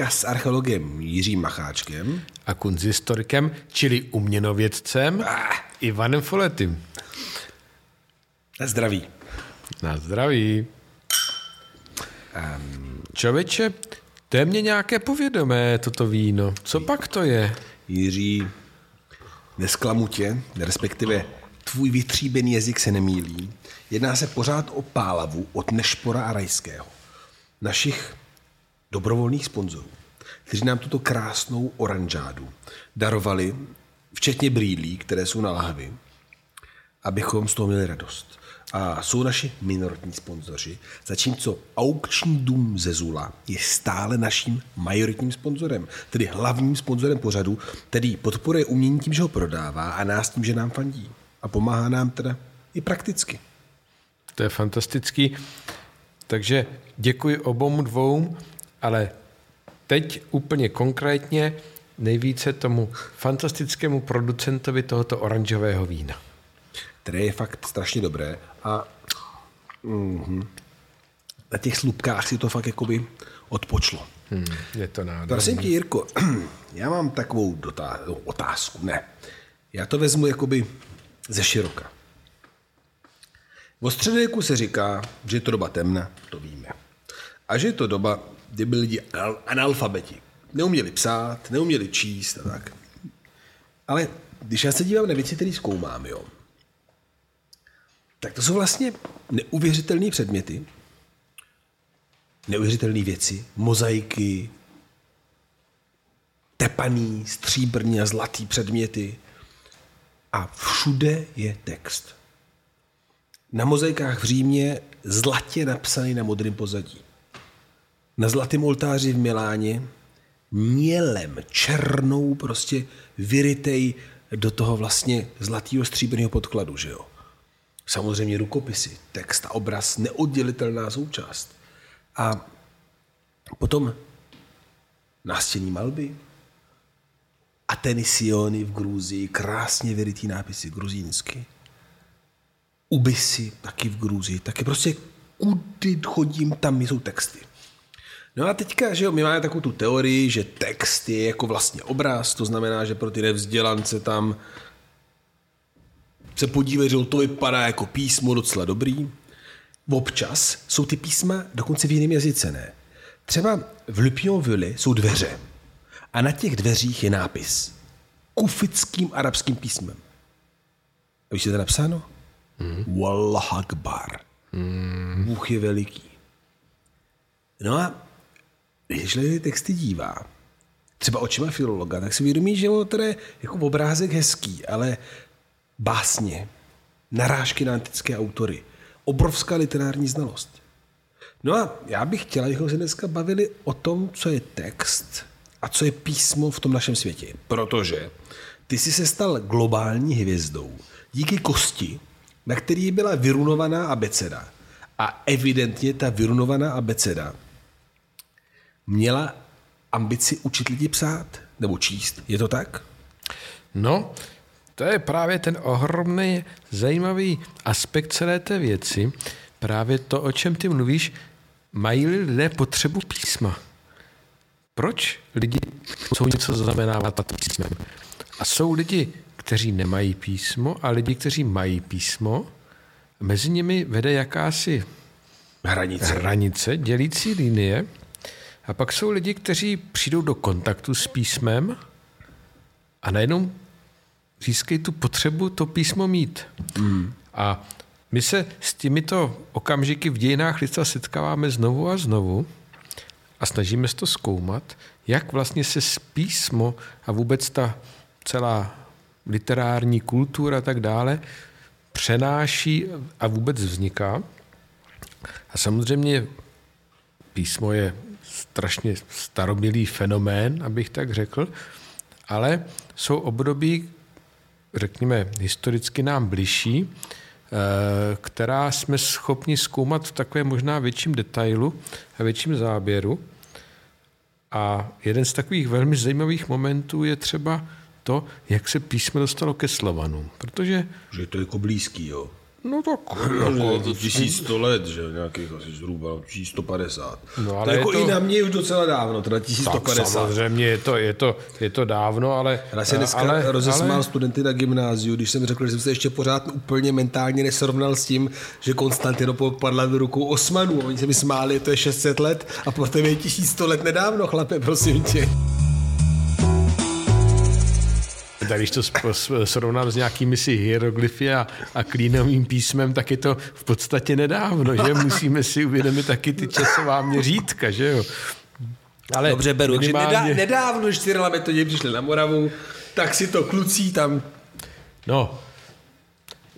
s archeologem Jiřím Macháčkem a kunzistorikem, čili uměnovědcem ah. Ivanem Foletym. Na zdraví. Na zdraví. Um, Čověče, to je mě nějaké povědomé, toto víno. Co pak to je? Jiří, nesklamu tě, respektive tvůj vytříbený jazyk se nemýlí. Jedná se pořád o pálavu od Nešpora a Rajského. Našich dobrovolných sponzorů, kteří nám tuto krásnou oranžádu darovali, včetně brýlí, které jsou na lahvi, abychom z toho měli radost. A jsou naši minoritní sponzoři, zatímco aukční dům ze Zula je stále naším majoritním sponzorem, tedy hlavním sponzorem pořadu, který podporuje umění tím, že ho prodává a nás tím, že nám fandí. A pomáhá nám teda i prakticky. To je fantastický. Takže děkuji obou dvou, ale teď úplně konkrétně nejvíce tomu fantastickému producentovi tohoto oranžového vína. Které je fakt strašně dobré a mm-hmm, na těch slupkách si to fakt jakoby odpočlo. Hmm, je to nádherné. Prosím tě, Jirko, já mám takovou dotá- otázku. Ne, já to vezmu jakoby ze široka. O středověku se říká, že je to doba temna, to víme. A že je to doba, kdy byli lidi analfabeti. Neuměli psát, neuměli číst a tak. Ale když já se dívám na věci, které zkoumám, jo, tak to jsou vlastně neuvěřitelné předměty, neuvěřitelné věci, mozaiky, tepaný, stříbrný a zlatý předměty. A všude je text na mozaikách v Římě zlatě napsaný na modrém pozadí. Na zlatém oltáři v Miláně mělem černou prostě vyrytej do toho vlastně zlatého stříbrného podkladu, že jo. Samozřejmě rukopisy, text a obraz, neoddělitelná součást. A potom nástění malby, Atenisiony v Gruzii, krásně vyrytý nápisy gruzínsky Ubisy, taky v Gruzii, taky prostě kudy chodím, tam jsou texty. No a teďka, že jo, my máme takovou tu teorii, že text je jako vlastně obraz, to znamená, že pro ty nevzdělance tam se podívají, že to vypadá jako písmo docela dobrý. Občas jsou ty písma dokonce v jiném jazyce, ne? Třeba v Lupionville jsou dveře a na těch dveřích je nápis kufickým arabským písmem. A víš, je to napsáno? Mm. Wallah Akbar. Mm. Bůh je veliký. No a když ty texty dívá, třeba očima filologa, tak si uvědomí, že to je jako obrázek hezký, ale básně, narážky na antické autory, obrovská literární znalost. No a já bych chtěla, abychom se dneska bavili o tom, co je text a co je písmo v tom našem světě. Protože ty jsi se stal globální hvězdou díky kosti, na který byla vyrunovaná abeceda. A evidentně ta vyrunovaná abeceda měla ambici učit lidi psát nebo číst. Je to tak? No, to je právě ten ohromný zajímavý aspekt celé té věci. Právě to, o čem ty mluvíš, mají lidé potřebu písma. Proč lidi jsou něco zaznamenávat písmem? A jsou lidi, kteří nemají písmo a lidi, kteří mají písmo. Mezi nimi vede jakási hranice, hranice dělící linie. A pak jsou lidi, kteří přijdou do kontaktu s písmem a najednou získají tu potřebu to písmo mít. Mm. A my se s těmito okamžiky v dějinách lidstva setkáváme znovu a znovu a snažíme se to zkoumat, jak vlastně se písmo a vůbec ta celá literární kultura a tak dále přenáší a vůbec vzniká. A samozřejmě písmo je strašně staromilý fenomén, abych tak řekl, ale jsou období, řekněme, historicky nám bližší, eh, která jsme schopni zkoumat v takovém možná větším detailu a větším záběru. A jeden z takových velmi zajímavých momentů je třeba to, jak se písmo dostalo ke Slovanům. Protože... Že je to jako blízký, jo? No tak, Jako 1100 let, že nějakých asi zhruba 1150. No, ale to jako to- i na mě už docela dávno, teda tak 1150. samozřejmě je to, je, to, je to dávno, ale... Já jsem dneska ale, rozesmál ale, studenty na gymnáziu, když jsem řekl, že jsem se ještě pořád úplně mentálně nesrovnal s tím, že Konstantinopol padla do rukou Osmanů. Oni se mi smáli, to je 600 let a po tebe je 1100 let nedávno, chlape, prosím tě. Tak když to srovnám s nějakými si hieroglyfy a, a klínovým písmem, tak je to v podstatě nedávno, že? Musíme si uvědomit taky ty časová měřítka, že jo? Ale Dobře, beru, takže nedá, minimálně- nedávno, když čtyři metodě přišli na Moravu, tak si to kluci tam No,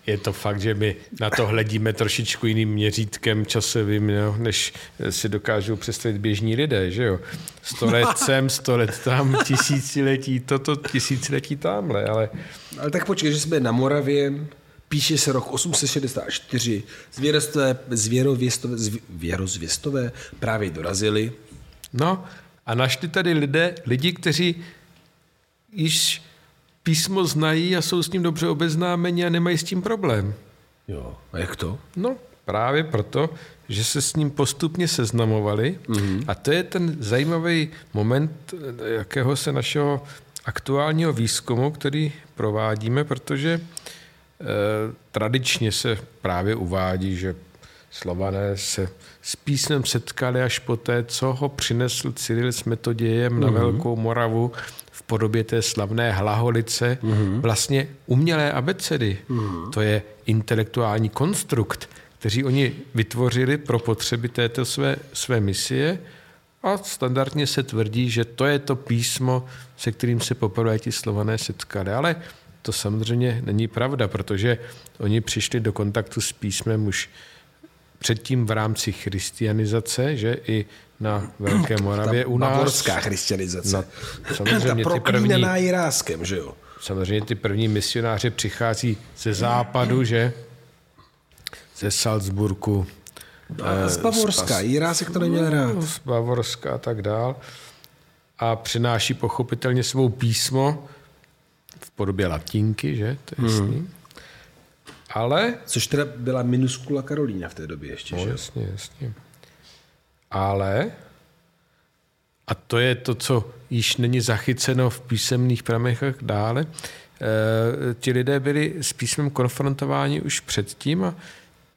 je to fakt, že my na to hledíme trošičku jiným měřítkem časovým, no, než si dokážou představit běžní lidé, že jo? Sto let sem, sto let tam, tisíciletí toto, tisíciletí tamhle, ale Ale tak počkej, že jsme na Moravě, píše se rok 864, zvěrostové, zvěrověstové, zv- věrozvěstové právě dorazili. no a našli tady lidé, lidi, kteří již písmo znají a jsou s ním dobře obeznámeni a nemají s tím problém. Jo. A jak to? No, právě proto, že se s ním postupně seznamovali mm-hmm. a to je ten zajímavý moment eh, jakého se našeho aktuálního výzkumu, který provádíme, protože e, tradičně se právě uvádí, že Slované se s písmem setkali až poté, co ho přinesl Cyril s Metodějem mm-hmm. na Velkou Moravu v podobě té slavné hlaholice, mm-hmm. vlastně umělé abecedy. Mm-hmm. To je intelektuální konstrukt, který oni vytvořili pro potřeby této své, své misie a standardně se tvrdí, že to je to písmo, se kterým se poprvé ti slované setkali. Ale to samozřejmě není pravda, protože oni přišli do kontaktu s písmem už předtím v rámci christianizace, že i na Velké Moravě u nás. Bavorská christianizace. No, samozřejmě Ta ty první, Jiráskem, že jo? samozřejmě ty první misionáři přichází ze západu, že? Ze Salzburgu, A z Bavorska, Jirásek to neměl rád. z Bavorska a tak dál. A přináší pochopitelně svou písmo v podobě latinky, že? To je jasný. Ale Což teda byla minuskula Karolína v té době ještě, No, že? jasně, jasně. Ale, a to je to, co již není zachyceno v písemných pramechách dále, e, ti lidé byli s písmem konfrontováni už předtím a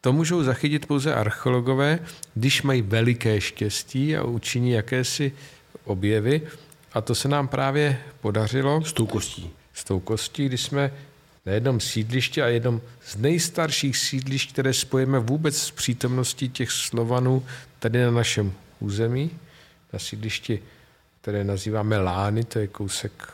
to můžou zachytit pouze archeologové, když mají veliké štěstí a učiní jakési objevy. A to se nám právě podařilo S tou kostí. s tou kostí, kdy jsme na jednom sídlišti a jednom z nejstarších sídlišť, které spojíme vůbec s přítomností těch Slovanů tady na našem území, na sídlišti, které nazýváme Lány, to je kousek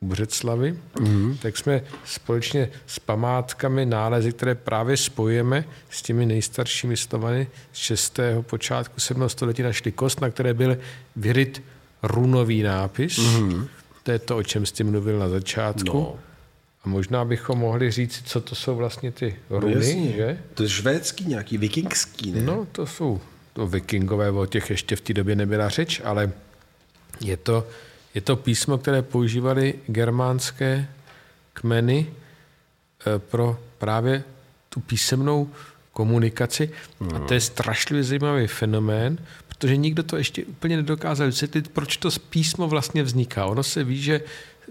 u Břeclavy, mm-hmm. tak jsme společně s památkami, nálezy, které právě spojujeme s těmi nejstaršími Slovany z 6. počátku 7. století našli kost, na které byl vyryt runový nápis. Mm-hmm. To je to, o čem jsi mluvil na začátku. No. A možná bychom mohli říct, co to jsou vlastně ty runy, Jasně. že? To je švédský, nějaký vikingský, ne? No, to jsou to vikingové, o těch ještě v té době nebyla řeč, ale je to, je to písmo, které používali germánské kmeny eh, pro právě tu písemnou komunikaci. A to je strašlivě zajímavý fenomén, protože nikdo to ještě úplně nedokázal vysvětlit, proč to písmo vlastně vzniká. Ono se ví, že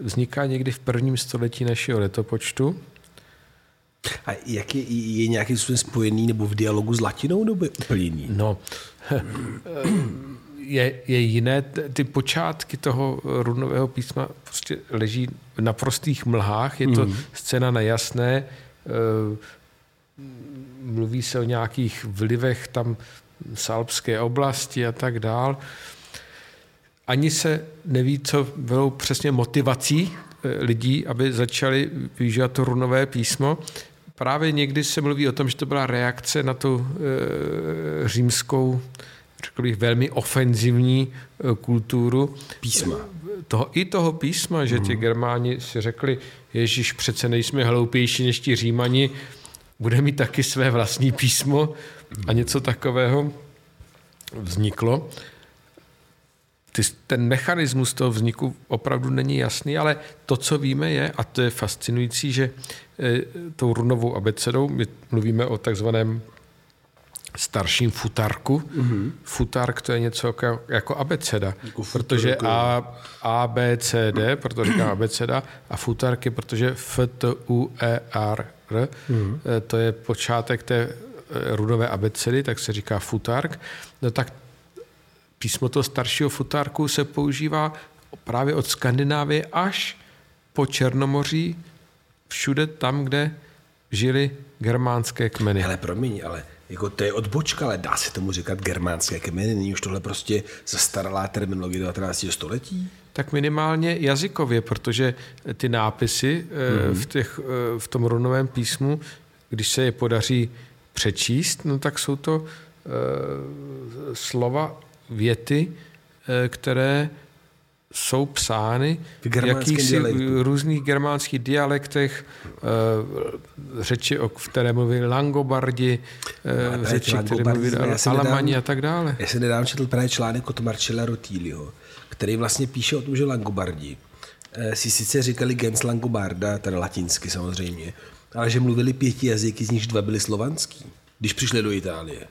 vzniká někdy v prvním století našeho letopočtu. A jak je, je nějakým způsobem spojený nebo v dialogu s latinou, nebo je úplně jiný? No, je, je jiné. Ty počátky toho runového písma prostě leží v naprostých mlhách. Je to mm. scéna nejasné. eh, Mluví se o nějakých vlivech tam z alpské oblasti a tak dál. Ani se neví, co bylo přesně motivací eh, lidí, aby začali využívat to runové písmo. Právě někdy se mluví o tom, že to byla reakce na tu e, římskou, řekl bych, velmi ofenzivní e, kulturu. Písma. Toho, I toho písma, že ti Germáni si řekli, Ježíš, přece nejsme hloupější než ti Římani, bude mít taky své vlastní písmo a něco takového vzniklo. Ty, ten mechanismus toho vzniku opravdu není jasný, ale to, co víme, je, a to je fascinující, že e, tou runovou abecedou, my mluvíme o takzvaném starším futarku. Mm-hmm. Futark to je něco jako, jako abeceda, jako protože A, A, B, C, D, proto říkám abeceda, a futark je, protože F, T, U, E, R, R, mm-hmm. to je počátek té e, rudové abecedy, tak se říká futark. No tak písmo toho staršího futárku se používá právě od Skandinávie až po Černomoří, všude tam, kde žili germánské kmeny. Ale promiň, ale jako to je odbočka, ale dá se tomu říkat germánské kmeny? Není už tohle prostě zastaralá terminologie 19. století? Tak minimálně jazykově, protože ty nápisy mm-hmm. v, těch, eh, v tom runovém písmu, když se je podaří přečíst, no tak jsou to uh, slova věty, eh, které jsou psány v jakýchsi dialektu. různých germánských dialektech, uh, řeči, o které mluví Langobardi, uh, řeči, které mluví Alamani a tak dále. Já jsem nedávno četl právě článek od Marcella Rotilio, který vlastně píše o tom, že Langobardi si sice říkali gens Langobarda, teda latinsky samozřejmě, ale že mluvili pěti jazyky, z nichž dva byly slovanský, když přišli do Itálie.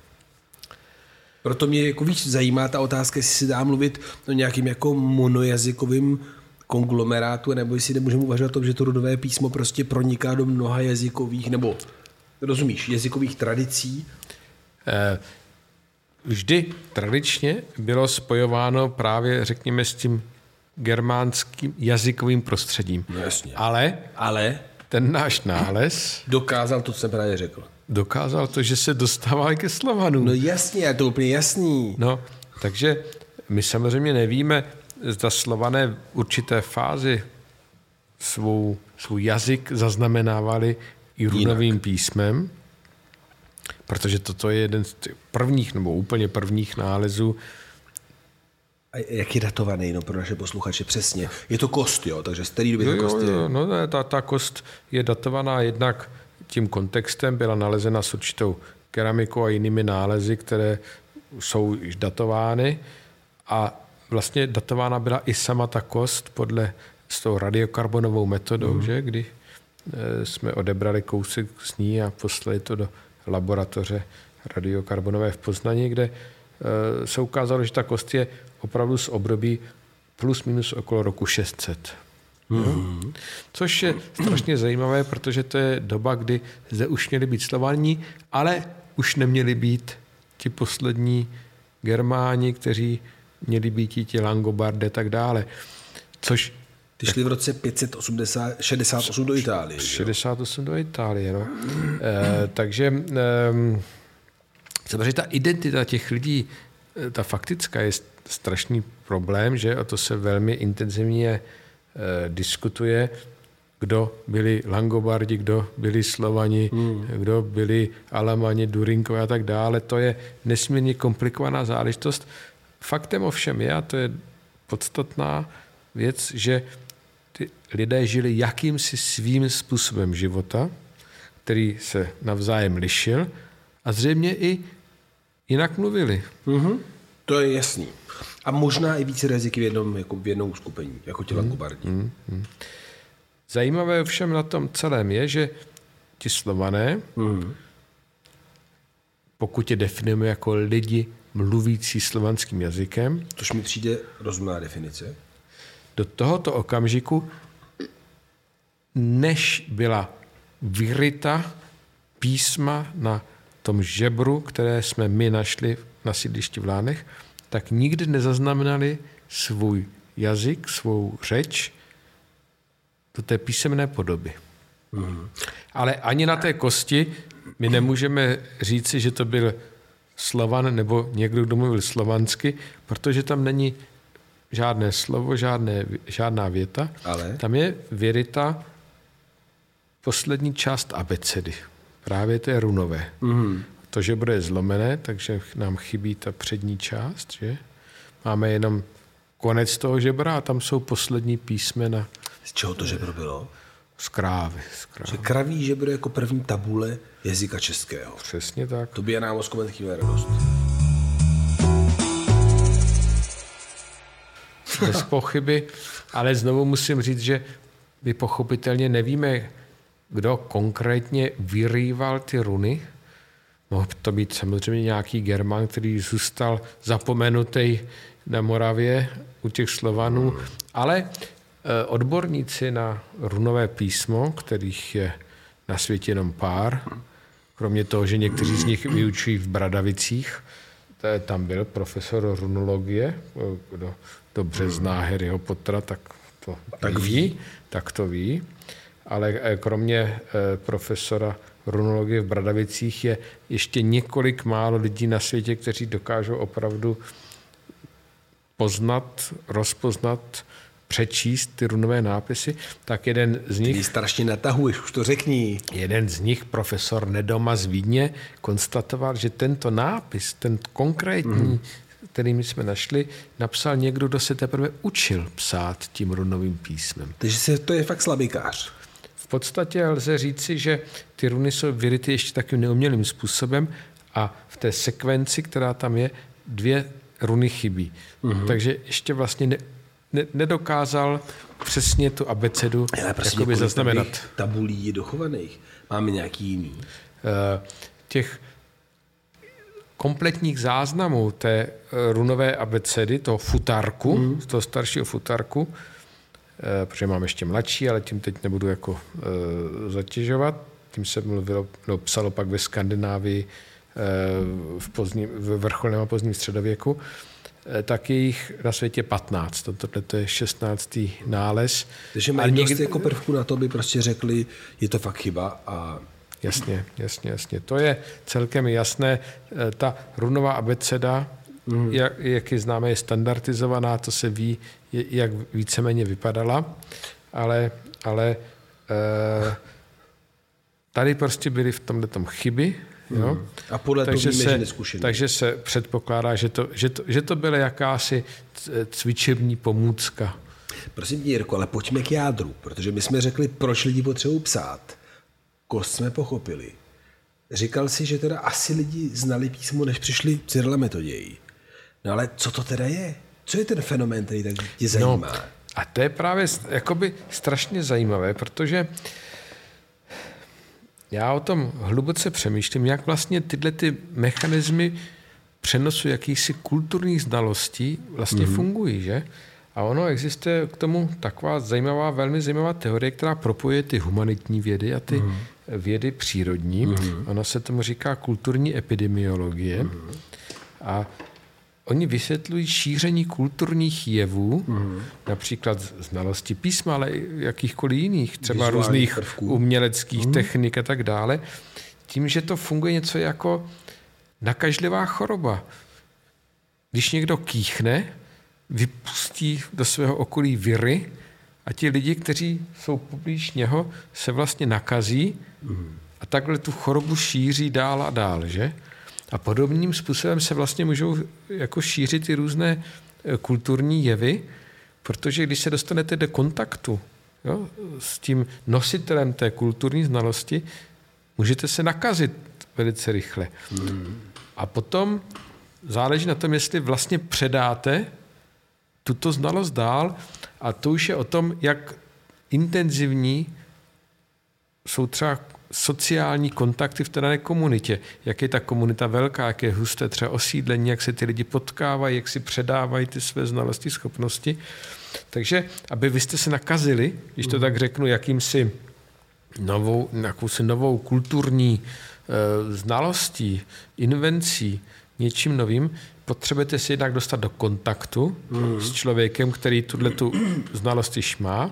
Proto mě jako víc zajímá ta otázka, jestli se dá mluvit o nějakým jako monojazykovým konglomerátu, nebo jestli nemůžeme uvažovat o tom, že to rodové písmo prostě proniká do mnoha jazykových, nebo rozumíš, jazykových tradicí. Eh, vždy tradičně bylo spojováno právě, řekněme, s tím germánským jazykovým prostředím. No jasně. Ale, Ale ten náš nález dokázal to, co jsem právě řekl dokázal to, že se dostává ke Slovanům. No jasně, je to úplně jasný. No, takže my samozřejmě nevíme, zda Slované v určité fázi svou, svůj jazyk zaznamenávali i runovým Jinak. písmem, protože toto je jeden z prvních, nebo úplně prvních nálezů. A jak je datovaný no, pro naše posluchače přesně? Je to kost, jo? Takže z té doby ta kost je... No, ne, ta, ta kost je datovaná jednak tím kontextem byla nalezena s určitou keramikou a jinými nálezy, které jsou již datovány a vlastně datována byla i sama ta kost podle s tou radiokarbonovou metodou, mm. že, kdy e, jsme odebrali kousek z ní a poslali to do laboratoře radiokarbonové v Poznaní, kde e, se ukázalo, že ta kost je opravdu z období plus minus okolo roku 600. Mm-hmm. Což je strašně zajímavé, protože to je doba, kdy zde už měli být Slovaní, ale už neměli být ti poslední Germáni, kteří měli být ti Langobardy a tak dále. Což ty šli v roce 568 do Itálie. 68 do Itálie, no. E, takže e, samozřejmě ta identita těch lidí, eh, ta faktická je strašný problém, že a to se velmi intenzivně diskutuje, kdo byli Langobardi, kdo byli Slovani, hmm. kdo byli Alamani, Durinkové a tak dále. To je nesmírně komplikovaná záležitost. Faktem ovšem je, a to je podstatná věc, že ty lidé žili jakýmsi svým způsobem života, který se navzájem lišil a zřejmě i jinak mluvili. Mm-hmm. To je jasný. A možná i více jazyky v jednom, jako v jednom skupení, jako ti hmm. Hmm. Hmm. Zajímavé všem na tom celém je, že ti slované, hmm. pokud je definujeme jako lidi mluvící slovanským jazykem, Tož mi přijde rozumná definice. Do tohoto okamžiku, než byla vyryta písma na tom žebru, které jsme my našli na sídlišti v Lánech, tak nikdy nezaznamenali svůj jazyk, svou řeč do té písemné podoby. Mm. Ale ani na té kosti my nemůžeme říci, že to byl Slovan nebo někdo, kdo mluvil slovansky, protože tam není žádné slovo, žádné, žádná věta. Ale? Tam je věrita poslední část abecedy. Právě té runové. Mm to žebro je zlomené, takže nám chybí ta přední část, že? Máme jenom konec toho žebra a tam jsou poslední písmena. Z čeho to žebro bylo? Z krávy. Z krávy. Že kraví žebro jako první tabule jazyka českého. Přesně tak. To by je nám o radost. bez pochyby, ale znovu musím říct, že my pochopitelně nevíme, kdo konkrétně vyrýval ty runy. Mohl to být samozřejmě nějaký German, který zůstal zapomenutý na Moravě u těch Slovanů, ale eh, odborníci na runové písmo, kterých je na světě jenom pár, kromě toho, že někteří z nich vyučují v Bradavicích, tam byl profesor runologie, kdo dobře zná Harryho Pottera, tak to tak ví, tak to ví. Ale eh, kromě profesora runologie v Bradavicích je ještě několik málo lidí na světě, kteří dokážou opravdu poznat, rozpoznat, přečíst ty runové nápisy, tak jeden z nich... Ty strašně natahuješ, už to řekni. Jeden z nich, profesor Nedoma z Vídně, konstatoval, že tento nápis, ten konkrétní, mm. který my jsme našli, napsal někdo, kdo se teprve učil psát tím runovým písmem. Takže to je fakt slabikář. V podstatě lze říci, že ty runy jsou vyryty ještě takovým neumělým způsobem a v té sekvenci, která tam je, dvě runy chybí. Mm-hmm. Takže ještě vlastně ne, ne, nedokázal přesně tu abecedu Ale prostě jakoby zaznamenat. tabulí je dochovaných. Máme nějaký jiný? Uh, těch kompletních záznamů té eh, runové abecedy, toho futarku, mm. toho staršího futarku, protože mám ještě mladší, ale tím teď nebudu jako uh, zatěžovat, tím se mluvilo, no, psalo pak ve Skandinávii v, pozdním, v vrcholném a pozdním středověku, Eh, tak je jich na světě 15. Tohle to je 16. nález. Takže mají někdy... dost jako prvku na to, by prostě řekli, je to fakt chyba a Jasně, jasně, jasně. To je celkem jasné. Eh, ta runová abeceda, mm. jak, jak je známe, je standardizovaná, to se ví, jak víceméně vypadala, ale, ale e, tady prostě byly v tomhle tom chyby, Jo? Hmm. A podle takže toho víme, se, že Takže se předpokládá, že to, že, to, že to byla jakási cvičební pomůcka. Prosím tě, Jirko, ale pojďme k jádru, protože my jsme řekli, proč lidi potřebují psát. Kost jsme pochopili. Říkal si, že teda asi lidi znali písmo, než přišli Cyrila Metoději. No ale co to teda je? Co je ten fenomén, který tak tě zajímá? No, a to je právě jakoby strašně zajímavé, protože já o tom hluboce přemýšlím, jak vlastně tyhle ty mechanismy přenosu jakýchsi kulturních znalostí vlastně mm-hmm. fungují, že? A ono existuje k tomu taková zajímavá, velmi zajímavá teorie, která propojuje ty humanitní vědy a ty mm-hmm. vědy přírodní. Mm-hmm. Ono se tomu říká kulturní epidemiologie. Mm-hmm. A Oni vysvětlují šíření kulturních jevů, mm. například znalosti písma, ale jakýchkoliv jiných, třeba Vizuální různých prvků. uměleckých mm. technik a tak dále, tím, že to funguje něco jako nakažlivá choroba. Když někdo kýchne, vypustí do svého okolí viry a ti lidi, kteří jsou poblíž něho, se vlastně nakazí mm. a takhle tu chorobu šíří dál a dál, že? A podobným způsobem se vlastně můžou jako šířit i různé eh, kulturní jevy, protože když se dostanete do kontaktu jo, s tím nositelem té kulturní znalosti, můžete se nakazit velice rychle. Hmm. A potom záleží na tom, jestli vlastně předáte tuto znalost dál a to už je o tom, jak intenzivní jsou třeba sociální kontakty v té dané komunitě. Jak je ta komunita velká, jak je husté třeba osídlení, jak se ty lidi potkávají, jak si předávají ty své znalosti, schopnosti. Takže, aby vy jste se nakazili, když to tak řeknu, jakýmsi novou, jakousi novou kulturní e, znalostí, invencí, něčím novým, potřebujete si jednak dostat do kontaktu mm. s člověkem, který tuhle tu znalost již má,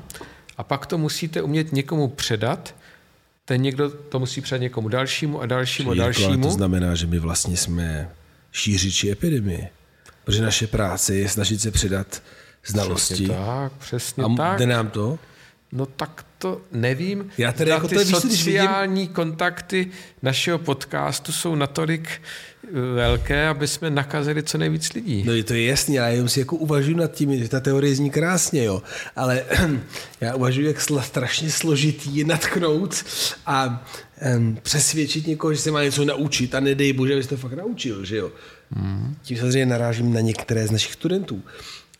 a pak to musíte umět někomu předat, ten někdo to musí předat někomu dalšímu a dalšímu Čili a dalšímu. To znamená, že my vlastně jsme šířiči epidemie. Protože naše práce je snažit se předat znalosti. Přesně tak, přesně a tak. jde nám to? No tak to nevím. Já tedy jako ty to sociální vidím... kontakty našeho podcastu jsou natolik eh, velké, aby jsme nakazili co nejvíc lidí. No to je jasný, já jenom si jako uvažuji nad tím, že ta teorie zní krásně, jo. Ale já uvažuji, jak sl- strašně složitý je natknout a um, přesvědčit někoho, že se má něco naučit a nedej bože, abys to fakt naučil, že jo. Hmm. Tím samozřejmě narážím na některé z našich studentů.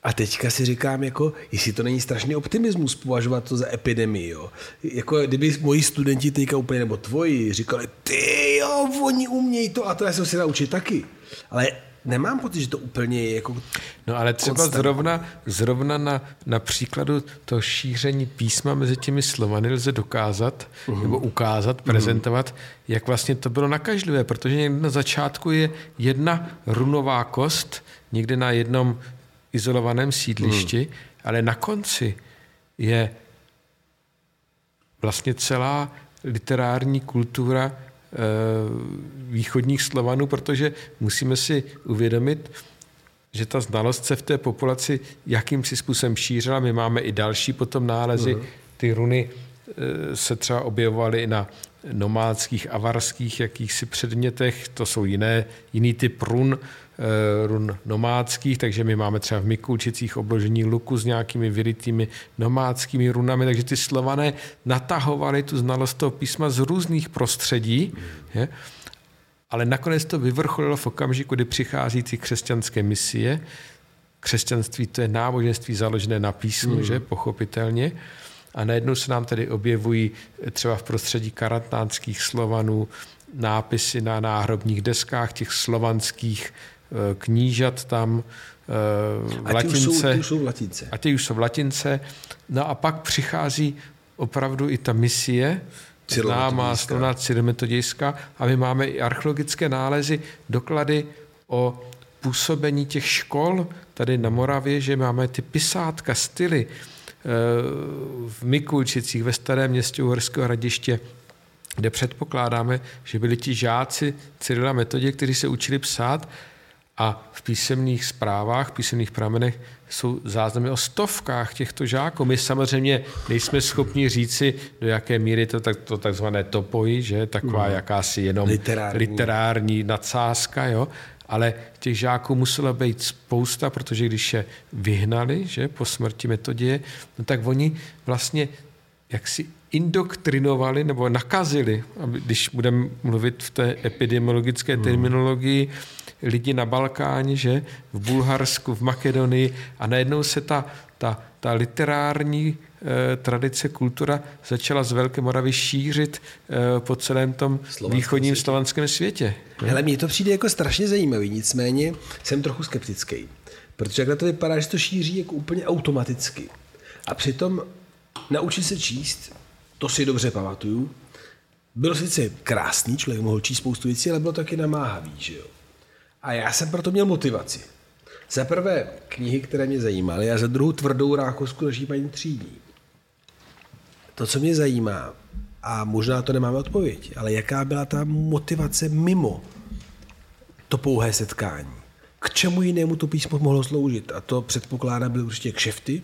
A teďka si říkám, jako, jestli to není strašný optimismus považovat to za epidemii. Jo. Jako kdyby moji studenti teďka úplně, nebo tvoji, říkali, ty jo, oni umějí to a to já jsem si naučit taky. Ale nemám pocit, že to úplně je jako No ale třeba konstantní. zrovna, zrovna na, na příkladu to šíření písma mezi těmi Slovany lze dokázat uh-huh. nebo ukázat, prezentovat, uh-huh. jak vlastně to bylo nakažlivé, protože někde na začátku je jedna runová kost, někde na jednom izolovaném sídlišti, uh-huh. ale na konci je vlastně celá literární kultura eh, východních Slovanů, protože musíme si uvědomit, že ta znalost se v té populaci jakýmsi způsobem šířila. My máme i další potom nálezy. Uh-huh. Ty runy eh, se třeba objevovaly i na nomádských, avarských jakýchsi předmětech. To jsou jiné, jiný typ run, run nomádských, takže my máme třeba v Mikulčicích obložení luku s nějakými vyrytými nomádskými runami, takže ty slované natahovali tu znalost toho písma z různých prostředí. Je? Ale nakonec to vyvrcholilo v okamžiku, kdy přichází ty křesťanské misie. Křesťanství to je náboženství založené na písmu, mm. že pochopitelně. A najednou se nám tady objevují třeba v prostředí karantánských slovanů nápisy na náhrobních deskách těch slovanských eh, knížat tam eh, v a ty latince. Už jsou, ty už jsou v latince. A ty už jsou v latince. No a pak přichází opravdu i ta misie, známá strana Cyrilometodějská a my máme i archeologické nálezy, doklady o působení těch škol tady na Moravě, že máme ty pisátka, styly v Mikulčicích, ve Starém městě Uherského hradiště, kde předpokládáme, že byli ti žáci Cyrila Metodě, kteří se učili psát a v písemných zprávách, v písemných pramenech jsou záznamy o stovkách těchto žáků. My samozřejmě nejsme schopni říci, do jaké míry to, tak, to takzvané topoji, že taková mm. jakási jenom literární, literární nadsázka, jo? ale těch žáků muselo být spousta, protože když je vyhnali, že po smrti metodě, no tak oni vlastně jaksi indoktrinovali nebo nakazili, aby, když budeme mluvit v té epidemiologické terminologii, lidi na Balkáně, že v Bulharsku, v Makedonii a najednou se ta, ta, ta literární eh, tradice, kultura začala z Velké Moravy šířit eh, po celém tom Slovanském východním světě. slovanském světě. Hele, mně to přijde jako strašně zajímavý, nicméně jsem trochu skeptický. Protože takhle to vypadá, že to šíří jako úplně automaticky. A přitom naučit se číst, to si dobře pamatuju, bylo sice krásný, člověk mohl číst spoustu věcí, ale bylo taky namáhavý, že jo. A já jsem proto měl motivaci. Za prvé knihy, které mě zajímaly, a za druhou tvrdou rákosku naší paní třídní. To, co mě zajímá, a možná to nemáme odpověď, ale jaká byla ta motivace mimo to pouhé setkání? K čemu jinému to písmo mohlo sloužit? A to předpokládám byly určitě kšefty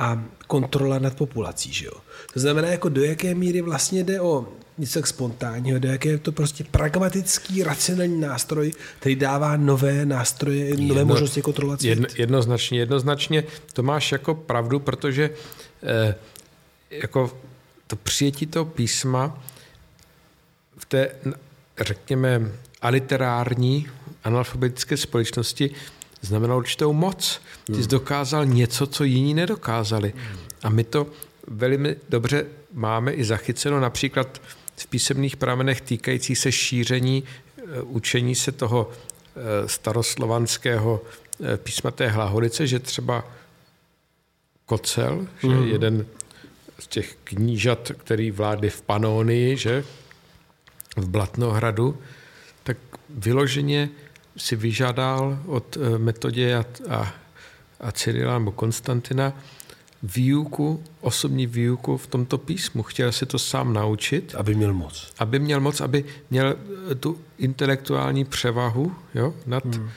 a kontrola nad populací. Že jo? To znamená, jako do jaké míry vlastně jde o něco tak spontánního, do jaké je to prostě pragmatický, racionální nástroj, který dává nové nástroje, nové Jedno- možnosti kontrolovat svět. Jedno, jednoznačně, jednoznačně to máš jako pravdu, protože eh, jako to přijetí toho písma v té, řekněme, aliterární analfabetické společnosti znamenalo určitou moc. Ty jsi dokázal něco, co jiní nedokázali. A my to velmi dobře máme i zachyceno například v písemných pramenech týkající se šíření, eh, učení se toho eh, staroslovanského eh, písma té hlaholice, že třeba Kocel, že mm. jeden z těch knížat, který vládli v Panonii, že v Blatnohradu, tak vyloženě si vyžádal od eh, Metodě a, a, a Cyrila nebo Konstantina výuku, osobní výuku v tomto písmu. Chtěl se to sám naučit, Aby měl moc. aby měl moc, aby měl eh, tu intelektuální převahu jo, nad hmm.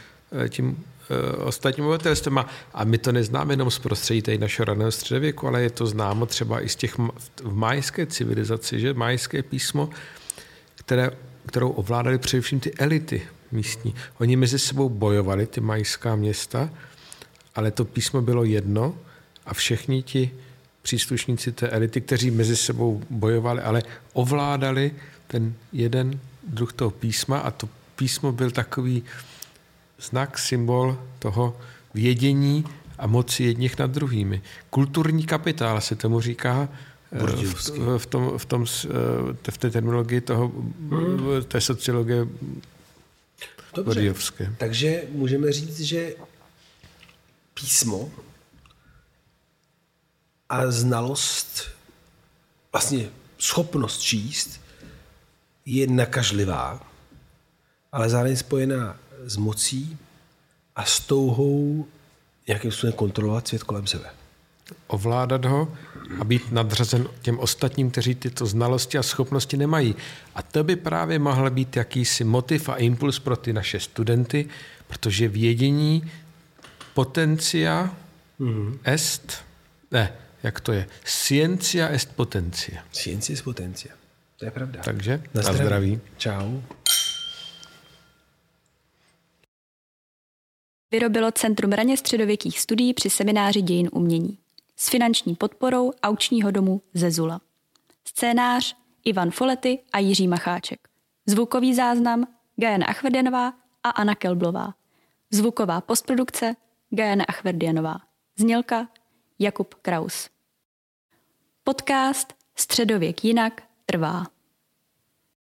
tím eh, ostatním obyvatelstvem. A- A my to neznáme jenom z prostředí tady našeho raného středověku, ale je to známo třeba i z těch v majské civilizaci, že majské písmo, které, kterou ovládali především ty elity místní. Oni mezi sebou bojovali, ty majská města, ale to písmo bylo jedno a všichni ti příslušníci té elity, kteří mezi sebou bojovali, ale ovládali ten jeden druh toho písma a to písmo byl takový znak, symbol toho vědění a moci jedních nad druhými. Kulturní kapitál se tomu říká eh, v, v, tom, v, tom, eh, v té terminologii toho, té sociologie Dobře. Takže můžeme říct, že písmo a znalost, vlastně schopnost číst, je nakažlivá, ale zároveň spojená s mocí a s touhou nějakým způsobem kontrolovat svět kolem sebe. ovládat ho a být nadřazen těm ostatním, kteří tyto znalosti a schopnosti nemají. A to by právě mohl být jakýsi motiv a impuls pro ty naše studenty, protože vědění potencia mm-hmm. est, ne, jak to je, scientia est potencia. Sciences potencia. To je pravda. Takže Na na zdraví. Čau. vyrobilo Centrum raně středověkých studií při semináři dějin umění s finanční podporou aučního domu Zezula. Scénář Ivan Folety a Jiří Macháček. Zvukový záznam Gajana Achverdianová a Anna Kelblová. Zvuková postprodukce Gajana Achverdianová. Znělka Jakub Kraus. Podcast Středověk jinak trvá.